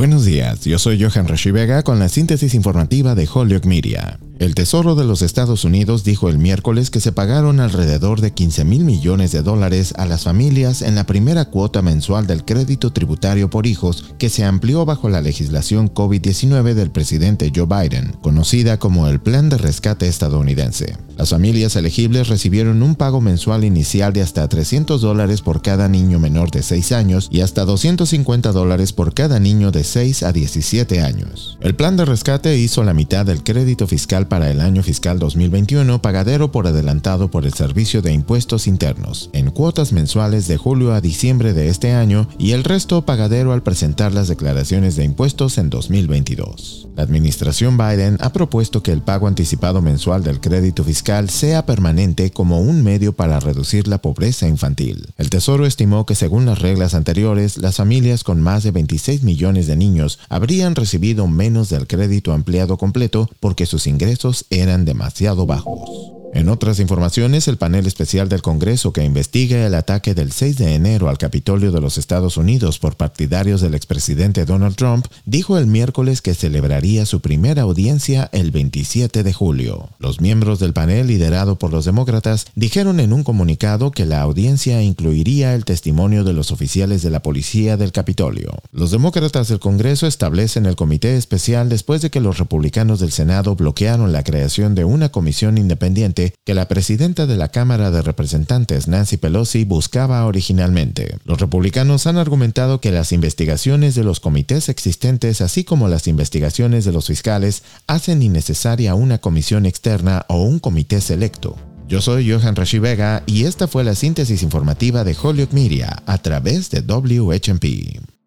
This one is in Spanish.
Buenos días, yo soy Johan Rashi Vega con la síntesis informativa de Holyoke Media. El Tesoro de los Estados Unidos dijo el miércoles que se pagaron alrededor de 15 mil millones de dólares a las familias en la primera cuota mensual del crédito tributario por hijos que se amplió bajo la legislación COVID-19 del presidente Joe Biden, conocida como el Plan de Rescate estadounidense. Las familias elegibles recibieron un pago mensual inicial de hasta 300 dólares por cada niño menor de 6 años y hasta 250 dólares por cada niño de 6 a 17 años. El plan de rescate hizo la mitad del crédito fiscal para el año fiscal 2021 pagadero por adelantado por el Servicio de Impuestos Internos, en cuotas mensuales de julio a diciembre de este año y el resto pagadero al presentar las declaraciones de impuestos en 2022. La administración Biden ha propuesto que el pago anticipado mensual del crédito fiscal sea permanente como un medio para reducir la pobreza infantil. El Tesoro estimó que según las reglas anteriores, las familias con más de 26 millones de niños habrían recibido menos del crédito ampliado completo porque sus ingresos eran demasiado bajos. En otras informaciones, el panel especial del Congreso que investiga el ataque del 6 de enero al Capitolio de los Estados Unidos por partidarios del expresidente Donald Trump dijo el miércoles que celebraría su primera audiencia el 27 de julio. Los miembros del panel, liderado por los demócratas, dijeron en un comunicado que la audiencia incluiría el testimonio de los oficiales de la policía del Capitolio. Los demócratas del Congreso establecen el comité especial después de que los republicanos del Senado bloquearon la creación de una comisión independiente que la presidenta de la Cámara de Representantes, Nancy Pelosi, buscaba originalmente. Los republicanos han argumentado que las investigaciones de los comités existentes, así como las investigaciones de los fiscales, hacen innecesaria una comisión externa o un comité selecto. Yo soy Johan Rashi Vega y esta fue la síntesis informativa de Holyoke Media a través de WHMP.